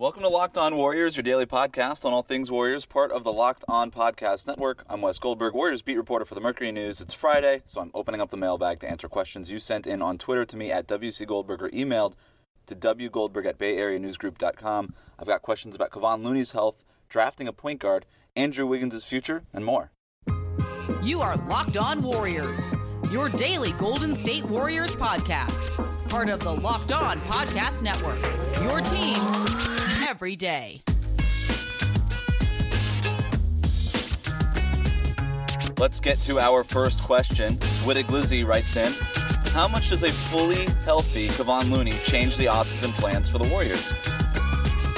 Welcome to Locked On Warriors, your daily podcast on all things Warriors, part of the Locked On Podcast Network. I'm Wes Goldberg, Warriors beat reporter for the Mercury News. It's Friday, so I'm opening up the mailbag to answer questions you sent in on Twitter to me at WC Goldberg or emailed to wgoldberg at bayareanewsgroup.com. I've got questions about Kevon Looney's health, drafting a point guard, Andrew Wiggins' future, and more. You are Locked On Warriors, your daily Golden State Warriors podcast, part of the Locked On Podcast Network. Your team every day. Let's get to our first question. Wittiglizzy writes in How much does a fully healthy Kevon Looney change the offseason plans for the Warriors?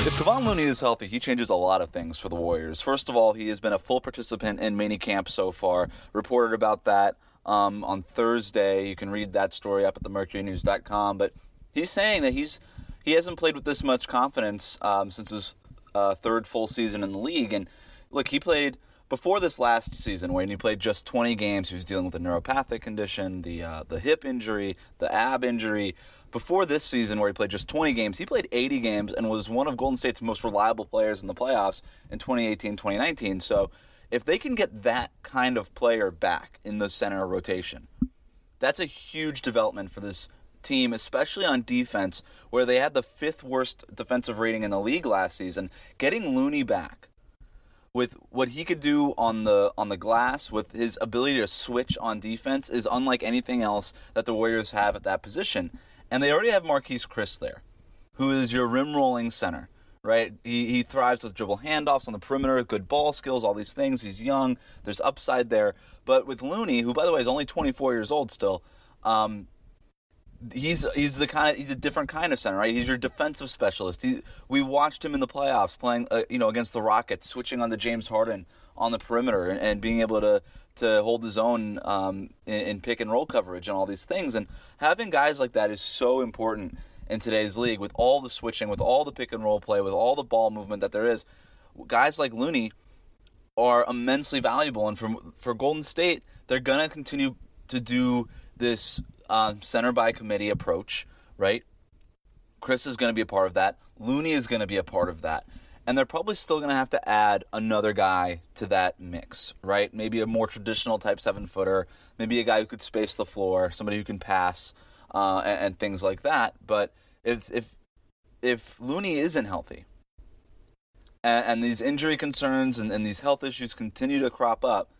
If Kevon Looney is healthy, he changes a lot of things for the Warriors. First of all, he has been a full participant in minicamp so far. Reported about that um, on Thursday. You can read that story up at themercurynews.com. But he's saying that he's he hasn't played with this much confidence um, since his uh, third full season in the league. And look, he played before this last season when he played just 20 games. He was dealing with a neuropathic condition, the uh, the hip injury, the ab injury. Before this season, where he played just 20 games, he played 80 games and was one of Golden State's most reliable players in the playoffs in 2018 2019. So, if they can get that kind of player back in the center rotation, that's a huge development for this team, especially on defense, where they had the fifth worst defensive rating in the league last season. Getting Looney back with what he could do on the on the glass, with his ability to switch on defense, is unlike anything else that the Warriors have at that position. And they already have Marquese Chriss there, who is your rim rolling center. Right, he, he thrives with dribble handoffs on the perimeter, good ball skills, all these things. He's young, there's upside there. But with Looney, who by the way is only 24 years old still, um, he's he's the kind of he's a different kind of center, right? He's your defensive specialist. He, we watched him in the playoffs playing, uh, you know, against the Rockets, switching on to James Harden on the perimeter and, and being able to to hold his own um, in, in, pick and roll coverage and all these things. And having guys like that is so important in today's league with all the switching, with all the pick and roll play, with all the ball movement that there is. Guys like Looney are immensely valuable, and for for Golden State, they're gonna continue to do this uh, center by committee approach, right? Chriss is going to be a part of that. Looney is going to be a part of that. And they're probably still going to have to add another guy to that mix, right? Maybe a more traditional type seven footer, maybe a guy who could space the floor, somebody who can pass, uh, and, and things like that. But if if if Looney isn't healthy, and, and these injury concerns and, and, these health issues continue to crop up,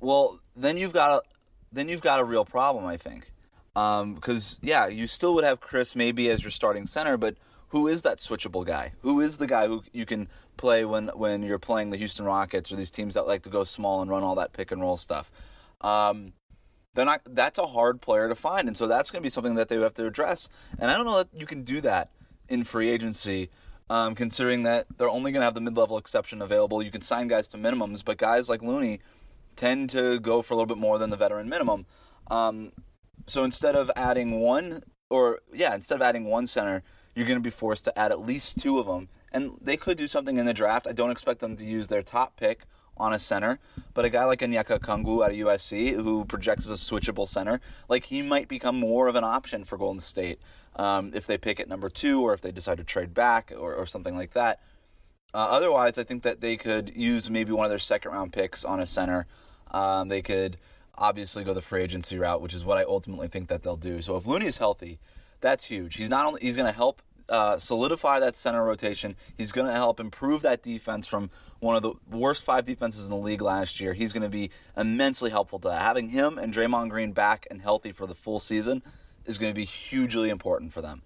well, then you've got then you've got a real problem, I think. Because, um, yeah, you still would have Chriss maybe as your starting center, but who is that switchable guy? Who is the guy who you can play when, when you're playing the Houston Rockets or these teams that like to go small and run all that pick and roll stuff? Um, they're not. That's a hard player to find, and so that's going to be something that they have to address. And I don't know that you can do that in free agency, um, considering that they're only going to have the mid-level exception available. You can sign guys to minimums, but guys like Looney tend to go for a little bit more than the veteran minimum. Um, so instead of adding one, or yeah, instead of adding one center, you're going to be forced to add at least two of them. And they could do something in the draft. I don't expect them to use their top pick on a center, but a guy like Onyeka Okongwu out of USC, who projects as a switchable center, like he might become more of an option for Golden State um, if they pick at number two, or if they decide to trade back, or, or something like that. Uh, otherwise, I think that they could use maybe one of their second round picks on a center um, they could obviously go the free agency route, which is what I ultimately think that they'll do. So if Looney is healthy, that's huge. He's not only he's going to help uh, solidify that center rotation. He's going to help improve that defense from one of the worst five defenses in the league last year. He's going to be immensely helpful to that. Having him and Draymond Green back and healthy for the full season is going to be hugely important for them.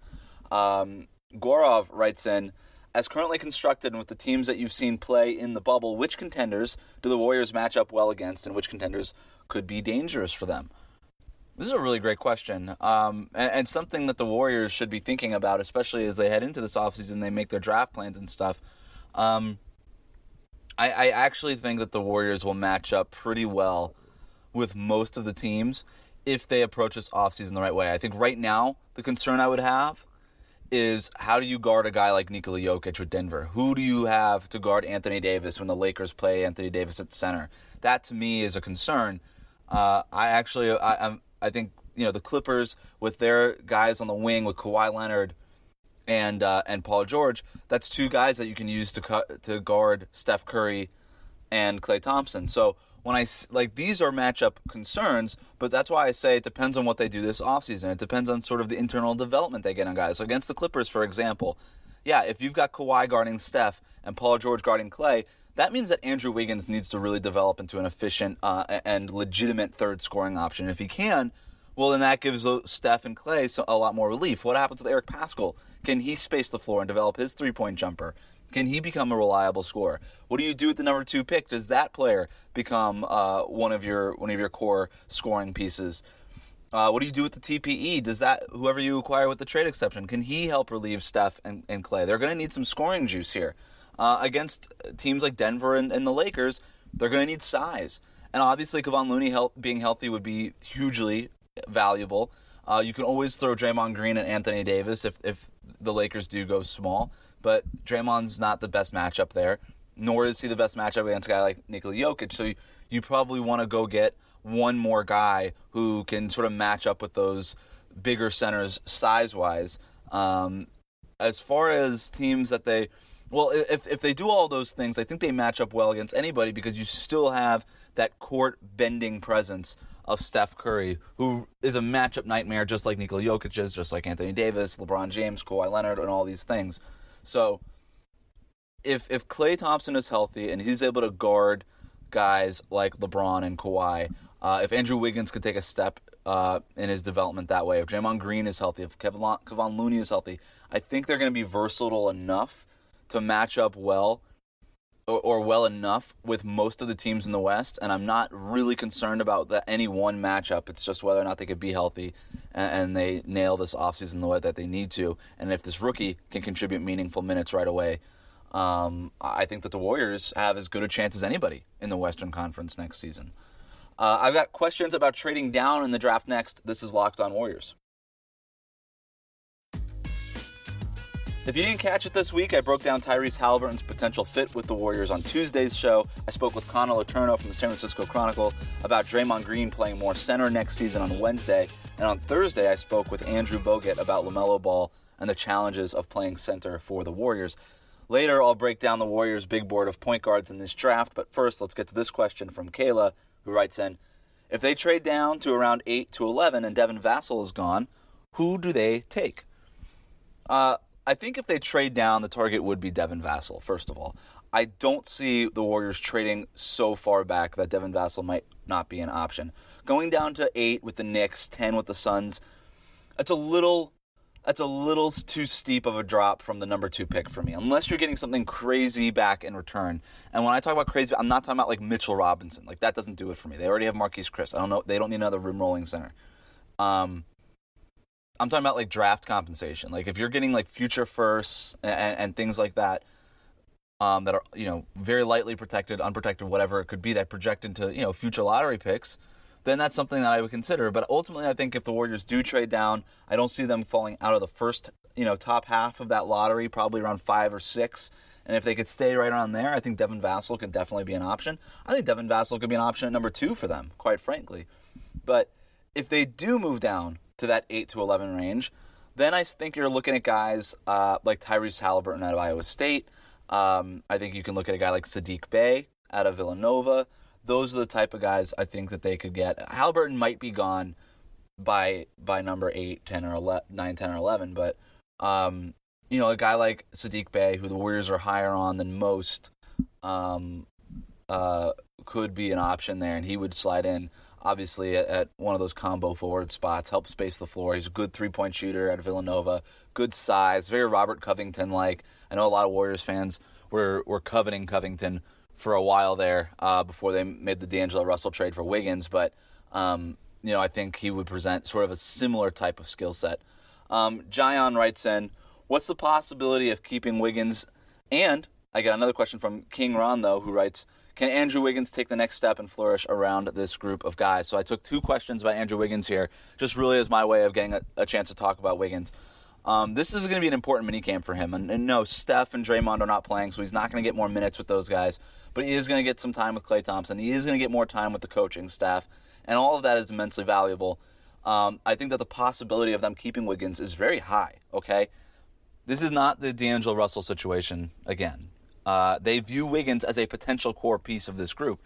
Um, Gorov writes in as currently constructed and with the teams that you've seen play in the bubble, which contenders do the Warriors match up well against, and which contenders could be dangerous for them? This is a really great question, um, and, and, something that the Warriors should be thinking about, especially as they head into this offseason, they make their draft plans and stuff. Um, I, I actually think that the Warriors will match up pretty well with most of the teams if they approach this offseason the right way. I think right now, the concern I would have is how do you guard a guy like Nikola Jokic with Denver? Who do you have to guard Anthony Davis when the Lakers play Anthony Davis at the center? That to me is a concern. Uh, I actually, I, I'm, I think you know the Clippers with their guys on the wing with Kawhi Leonard and uh, and Paul George. That's two guys that you can use to cut to guard Steph Curry and Klay Thompson. So when I like these are matchup concerns, but that's why I say it depends on what they do this offseason. It depends on sort of the internal development they get on guys. So against the Clippers, for example, yeah, if you've got Kawhi guarding Steph and Paul George guarding Klay, that means that Andrew Wiggins needs to really develop into an efficient uh, and legitimate third scoring option. If he can, well, then that gives Steph and Klay a lot more relief. What happens with Eric Paschall? Can he space the floor and develop his three point jumper? Can he become a reliable scorer? What do you do with the number two pick? Does that player become uh, one of your one of your core scoring pieces? Uh, what do you do with the TPE? Does that whoever you acquire with the trade exception can he help relieve Steph and, and Klay? They're going to need some scoring juice here uh, against teams like Denver and, and the Lakers. They're going to need size, and obviously Kevon Looney help, being healthy would be hugely valuable. Uh, you can always throw Draymond Green and Anthony Davis if if the Lakers do go small but Draymond's not the best matchup there, nor is he the best matchup against a guy like Nikola Jokic. So you, you probably want to go get one more guy who can sort of match up with those bigger centers size wise. Um, as far as teams that they, well, if, if they do all those things, I think they match up well against anybody because you still have that court bending presence of Steph Curry, who is a matchup nightmare just like Nikola Jokic is, just like Anthony Davis, LeBron James, Kawhi Leonard, and all these things. So if if Klay Thompson is healthy and he's able to guard guys like LeBron and Kawhi, uh, if Andrew Wiggins could take a step uh, in his development that way, if Draymond Green is healthy, if Kevin, Kevon Looney is healthy, I think they're going to be versatile enough to match up well or, well enough with most of the teams in the West. And I'm not really concerned about any one matchup. It's just whether or not they could be healthy and, and they nail this offseason the way that they need to. And if this rookie can contribute meaningful minutes right away, um, I think that the Warriors have as good a chance as anybody in the Western Conference next season. Uh, I've got questions about trading down in the draft next. This is Locked On Warriors. If you didn't catch it this week, I broke down Tyrese Halliburton's potential fit with the Warriors on Tuesday's show. I spoke with Connor Letourneau from the San Francisco Chronicle about Draymond Green playing more center next season on Wednesday. And on Thursday, I spoke with Andrew Bogut about LaMelo Ball and the challenges of playing center for the Warriors. Later, I'll break down the Warriors' big board of point guards in this draft, but first, let's get to this question from Kayla, who writes in If they trade down to around 8 to 11 and Devin Vassell is gone, who do they take? Uh, I think if they trade down, the target would be Devin Vassell, first of all. I don't see the Warriors trading so far back that Devin Vassell might not be an option. Going down to eight with the Knicks, ten with the Suns, that's a little that's a little too steep of a drop from the number two pick for me, unless you're getting something crazy back in return. And when I talk about crazy, I'm not talking about like Mitchell Robinson. Like that doesn't do it for me. They already have Marquese Chriss. I don't know. They don't need another rim rolling center. Um, I'm talking about like draft compensation. Like if you're getting like future firsts and, and things like that, um, that are you know very lightly protected, unprotected, whatever it could be, that project into you know future lottery picks, then that's something that I would consider. But ultimately, I think if the Warriors do trade down, I don't see them falling out of the first you know top half of that lottery, probably around five or six. And if they could stay right around there, I think Devin Vassell could definitely be an option. I think Devin Vassell could be an option at number two for them, quite frankly. But if they do move down to that 8 to 11 range. Then I think you're looking at guys uh, like Tyrese Halliburton out of Iowa State. Um, I think you can look at a guy like Sadiq Bey out of Villanova. Those are the type of guys I think that they could get. Halliburton might be gone by by number 8, 10 or 11, 9, 10 or 11, but um, you know, a guy like Sadiq Bey who the Warriors are higher on than most um, uh, could be an option there and he would slide in obviously at, one of those combo forward spots, help space the floor. He's a good three point shooter at Villanova, good size, very Robert Covington like. I know a lot of Warriors fans were were coveting Covington for a while there uh, before they made the D'Angelo Russell trade for Wiggins, but um, you know I think he would present sort of a similar type of skill set. Um, Jion writes in, "What's the possibility of keeping Wiggins?" And I got another question from King Ron though, who writes. Can Andrew Wiggins take the next step and flourish around this group of guys? So I took two questions about Andrew Wiggins here, just really as my way of getting a, a chance to talk about Wiggins. Um, this is going to be an important minicamp for him. And, and, no, Steph and Draymond are not playing, so he's not going to get more minutes with those guys. But he is going to get some time with Klay Thompson. He is going to get more time with the coaching staff. And all of that is immensely valuable. Um, I think that the possibility of them keeping Wiggins is very high, okay? this is not the D'Angelo Russell situation again. Uh, they view Wiggins as a potential core piece of this group.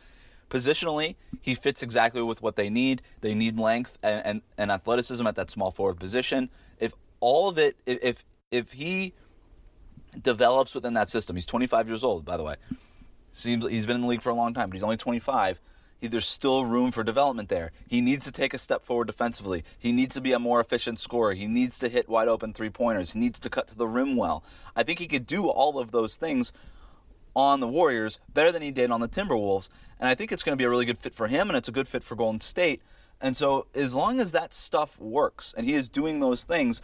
Positionally, he fits exactly with what they need. They need length and, and, and athleticism at that small forward position. If all of it, if if he develops within that system, he's 25 years old, by the way. Seems he's been in the league for a long time, but he's only 25. He, there's still room for development there. He needs to take a step forward defensively. He needs to be a more efficient scorer. He needs to hit wide open three pointers. He needs to cut to the rim well. I think he could do all of those things on the Warriors better than he did on the Timberwolves. And I think it's going to be a really good fit for him, and it's a good fit for Golden State. And so, as long as that stuff works and he is doing those things,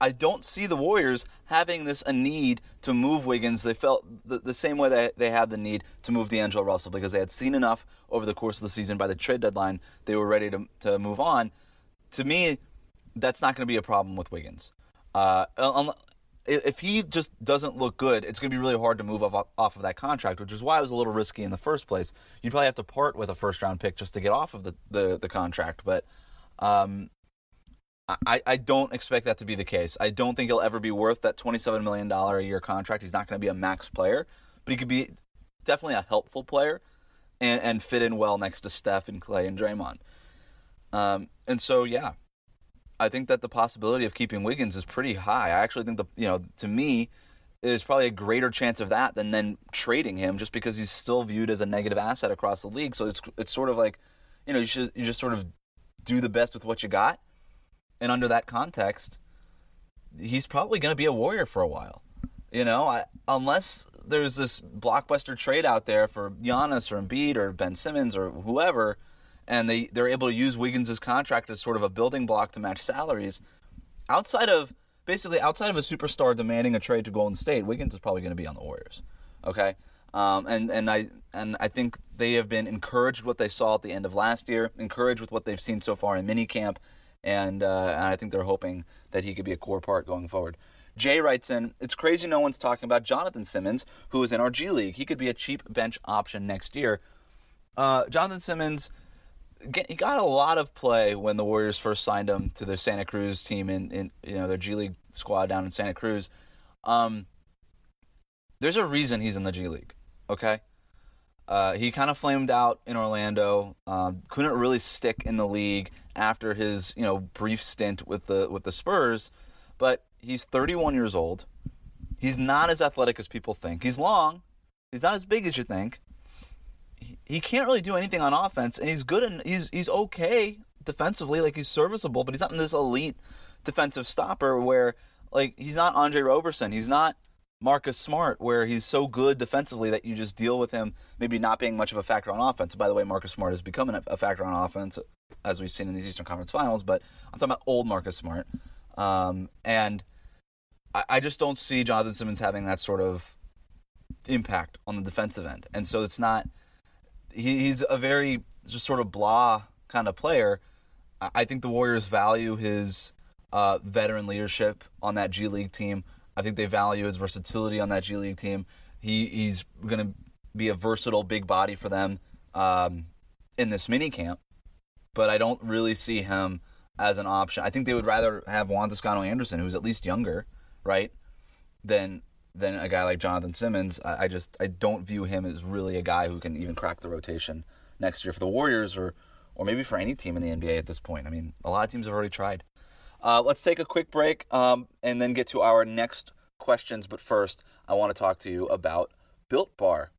I don't see the Warriors having this a need to move Wiggins. They felt the, the same way that they had the need to move D'Angelo Russell because they had seen enough over the course of the season. By the trade deadline, they were ready to, to move on. To me, that's not going to be a problem with Wiggins. Uh, if he just doesn't look good, it's going to be really hard to move off, off of that contract, which is why it was a little risky in the first place. You'd probably have to part with a first round pick just to get off of the, the, the contract. But um, I, I don't expect that to be the case. I don't think he'll ever be worth that $27 million a year contract. He's not going to be a max player, but he could be definitely a helpful player and, and fit in well next to Steph and Klay and Draymond. Um, and so, yeah, I think that the possibility of keeping Wiggins is pretty high. I actually think the you know to me there's probably a greater chance of that than then trading him just because he's still viewed as a negative asset across the league. So it's it's sort of like you know you should you just sort of do the best with what you got, and under that context, he's probably going to be a warrior for a while. You know, I, unless there's this blockbuster trade out there for Giannis or Embiid or Ben Simmons or whoever and they they're able to use Wiggins' contract as sort of a building block to match salaries. Outside of basically outside of a superstar demanding a trade to Golden State, Wiggins is probably going to be on the Warriors. Okay, um, and and I and I think they have been encouraged with what they saw at the end of last year, encouraged with what they've seen so far in minicamp, and uh, and I think they're hoping that he could be a core part going forward. Jay writes in, it's crazy no one's talking about Jonathan Simmons, who is in our G League. He could be a cheap bench option next year. Uh, Jonathan Simmons he got a lot of play when the Warriors first signed him to their Santa Cruz team in, in you know their G League squad down in Santa Cruz. Um, there's a reason he's in the G League. Okay, uh, he kind of flamed out in Orlando. Um, couldn't really stick in the league after his you know brief stint with the with the Spurs, but he's 31 years old. He's not as athletic as people think. He's long. He's not as big as you think he can't really do anything on offense, and he's good and he's he's okay defensively, like he's serviceable, but he's not in this elite defensive stopper where like he's not Andre Roberson, he's not Marcus Smart, where he's so good defensively that you just deal with him maybe not being much of a factor on offense. By the way, Marcus Smart is becoming a factor on offense as we've seen in these Eastern Conference Finals, but I'm talking about old Marcus Smart, um, and I, I just don't see Jonathan Simmons having that sort of impact on the defensive end, and so it's not he, he's a very just sort of blah kind of player. I think the Warriors value his uh, veteran leadership on that G League team. I think they value his versatility on that G League team. He he's going to be a versatile big body for them um, in this mini camp, but I don't really see him as an option. I think they would rather have Juan Toscano Anderson, who's at least younger, right, than than a guy like Jonathan Simmons. I, I, just I don't view him as really a guy who can even crack the rotation next year for the Warriors or or maybe for any team in the NBA at this point. I mean, a lot of teams have already tried. Uh, let's take a quick break um, and then get to our next questions. But first, I want to talk to you about Built Bar.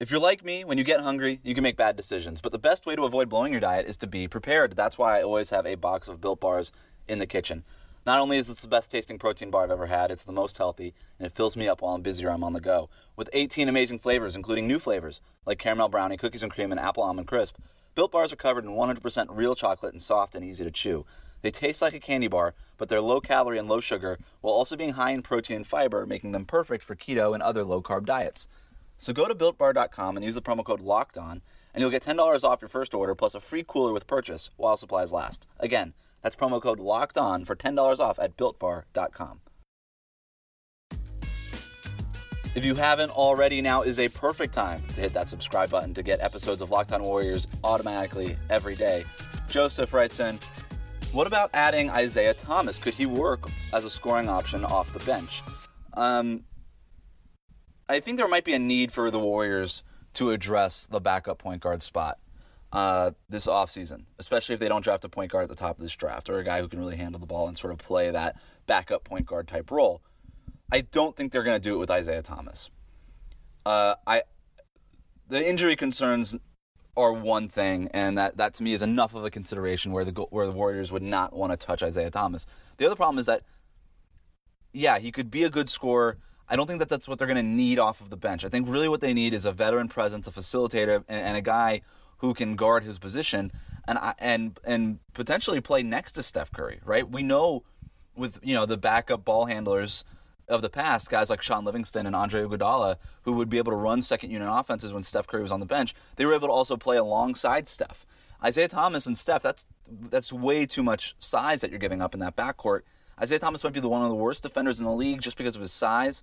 If you're like me, when you get hungry, you can make bad decisions. But the best way to avoid blowing your diet is to be prepared. That's why I always have a box of Built Bars in the kitchen. Not only is this the best tasting protein bar I've ever had, it's the most healthy, and it fills me up while I'm busy or I'm on the go. With 18 amazing flavors, including new flavors like caramel brownie, cookies and cream, and apple almond crisp, Built Bars are covered in 100% real chocolate and soft and easy to chew. They taste like a candy bar, but they're low calorie and low sugar, while also being high in protein and fiber, making them perfect for keto and other low carb diets. So go to builtbar.com and use the promo code LOCKED ON, and you'll get $10 off your first order plus a free cooler with purchase while supplies last. Again, that's promo code locked on for $10 off at builtbar.com. If you haven't already, now is a perfect time to hit that subscribe button to get episodes of Locked On Warriors automatically every day. Joseph writes in, What about adding Isaiah Thomas? Could he work as a scoring option off the bench? Um, I think there might be a need for the Warriors to address the backup point guard spot uh, this offseason, especially if they don't draft a point guard at the top of this draft or a guy who can really handle the ball and sort of play that backup point guard type role. I don't think they're going to do it with Isaiah Thomas. Uh, I the injury concerns are one thing, and that, that to me is enough of a consideration where the where the Warriors would not want to touch Isaiah Thomas. The other problem is that, yeah, he could be a good scorer. I don't think that that's what they're going to need off of the bench. I think really what they need is a veteran presence, a facilitator, and, and a guy who can guard his position and and and potentially play next to Steph Curry. Right? We know with you know the backup ball handlers of the past, guys like Shaun Livingston and Andre Iguodala, who would be able to run second unit offenses when Steph Curry was on the bench, they were able to also play alongside Steph. Isaiah Thomas and Steph, that's that's way too much size that you're giving up in that backcourt. Isaiah Thomas might be the one of the worst defenders in the league just because of his size.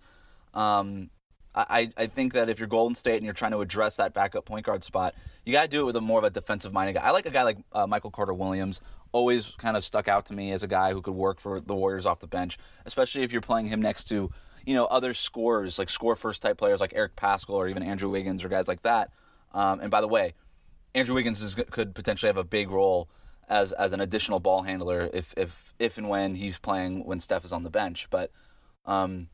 Um, I, I think that if you're Golden State and you're trying to address that backup point guard spot, you got to do it with a more of a defensive minded guy. I like a guy like uh, Michael Carter Williams. Always kind of stuck out to me as a guy who could work for the Warriors off the bench, especially if you're playing him next to you know other scorers like score first type players like Eric Paschall or even Andrew Wiggins or guys like that. Um, and by the way, Andrew Wiggins is, could potentially have a big role as as an additional ball handler if if if and when he's playing when Steph is on the bench, but. Um,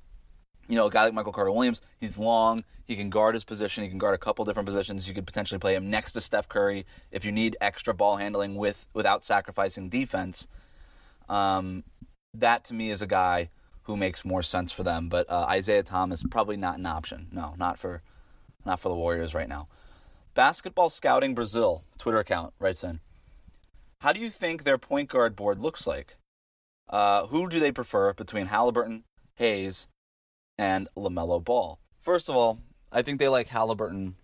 you know, a guy like Michael Carter Williams, he's long. He can guard his position. He can guard a couple different positions. You could potentially play him next to Steph Curry if you need extra ball handling with without sacrificing defense. Um, that to me is a guy who makes more sense for them. But uh, Isaiah Thomas probably not an option. No, not for not for the Warriors right now. Basketball Scouting Brazil Twitter account writes in. How do you think their point guard board looks like? Uh, who do they prefer between Halliburton, Hayes, and LaMelo Ball. First of all, I think they like Halliburton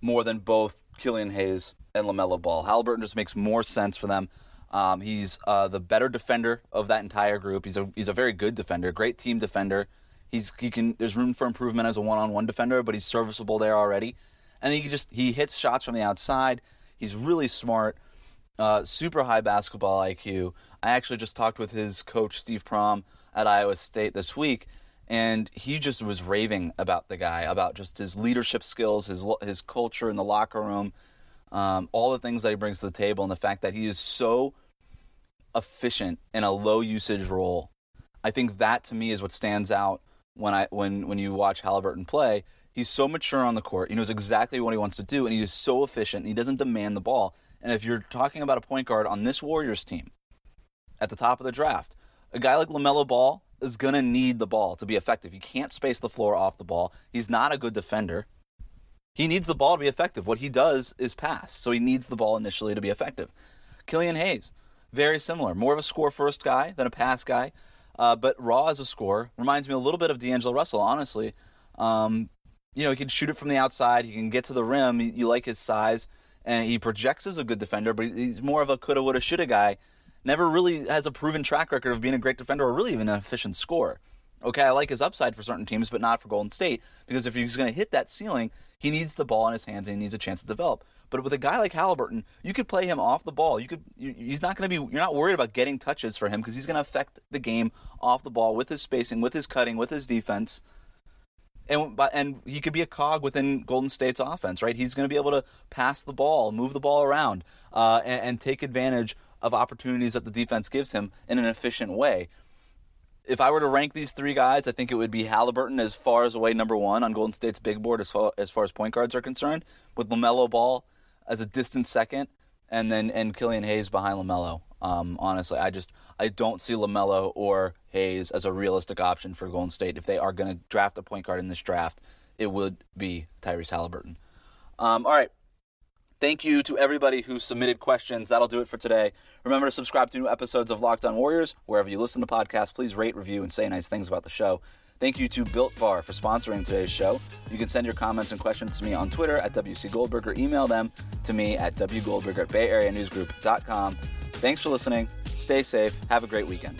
more than both Killian Hayes and LaMelo Ball. Halliburton just makes more sense for them. Um, he's uh, the better defender of that entire group. He's a he's a very good defender, great team defender. He's he can there's room for improvement as a one-on-one defender, but he's serviceable there already. And he just he hits shots from the outside. He's really smart, uh, super high basketball IQ. I actually just talked with his coach Steve Prohm at Iowa State this week, and he just was raving about the guy, about just his leadership skills, his his culture in the locker room, um, all the things that he brings to the table, and the fact that he is so efficient in a low usage role. I think that to me is what stands out when I when when you watch Halliburton play. He's so mature on the court. He knows exactly what he wants to do, and he is so efficient. he doesn't demand the ball. And if you're talking about a point guard on this Warriors team at the top of the draft, a guy like LaMelo Ball is going to need the ball to be effective. He can't space the floor off the ball. He's not a good defender. He needs the ball to be effective. What he does is pass, so he needs the ball initially to be effective. Killian Hayes, very similar. More of a score first guy than a pass guy, uh, but raw as a scorer. Reminds me a little bit of D'Angelo Russell, honestly. Um, you know, he can shoot it from the outside. He can get to the rim. You like his size, and he projects as a good defender, but he's more of a coulda, woulda, shoulda guy never really has a proven track record of being a great defender or really even an efficient scorer. Okay, I like his upside for certain teams, but not for Golden State because if he's going to hit that ceiling, he needs the ball in his hands and he needs a chance to develop. But with a guy like Halliburton, you could play him off the ball. You could he's not going to be you're not worried about getting touches for him because he's going to affect the game off the ball with his spacing, with his cutting, with his defense. And and he could be a cog within Golden State's offense, right? He's going to be able to pass the ball, move the ball around, uh, and, and take advantage of opportunities that the defense gives him in an efficient way. If I were to rank these three guys, I think it would be Halliburton as far as away number one on Golden State's big board as far as, far as point guards are concerned, with LaMelo Ball as a distant second, and then and Killian Hayes behind LaMelo. Um, honestly, I just I don't see LaMelo or Hayes as a realistic option for Golden State. If they are going to draft a point guard in this draft, it would be Tyrese Halliburton. Um, all right, Thank you to everybody who submitted questions. That'll do it for today. Remember to subscribe to new episodes of Locked On Warriors. Wherever you listen to podcasts, please rate, review, and say nice things about the show. Thank you to Built Bar for sponsoring today's show. You can send your comments and questions to me on Twitter at WC Goldberg or email them to me at wgoldberg at bayareanewsgroup.com. Thanks for listening. Stay safe. Have a great weekend.